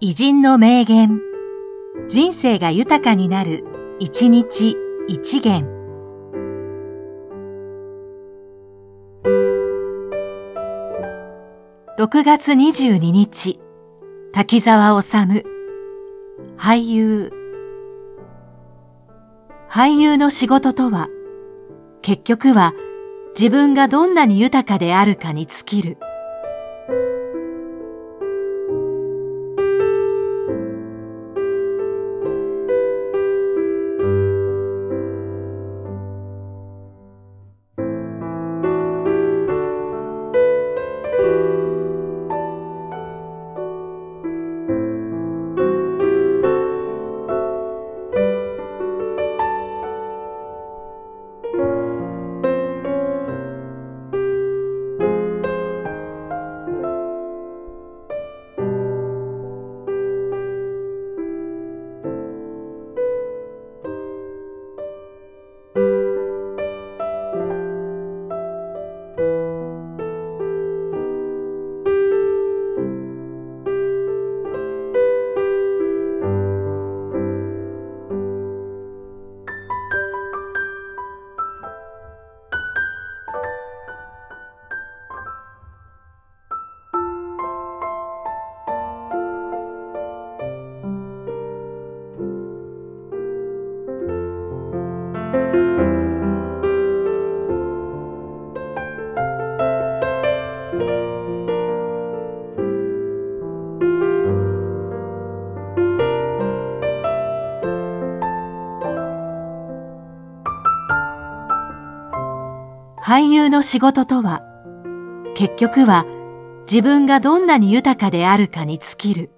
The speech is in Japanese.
偉人の名言。人生が豊かになる、一日一元。6月22日、滝沢治俳優。俳優の仕事とは、結局は自分がどんなに豊かであるかに尽きる。俳優の仕事とは、結局は自分がどんなに豊かであるかに尽きる。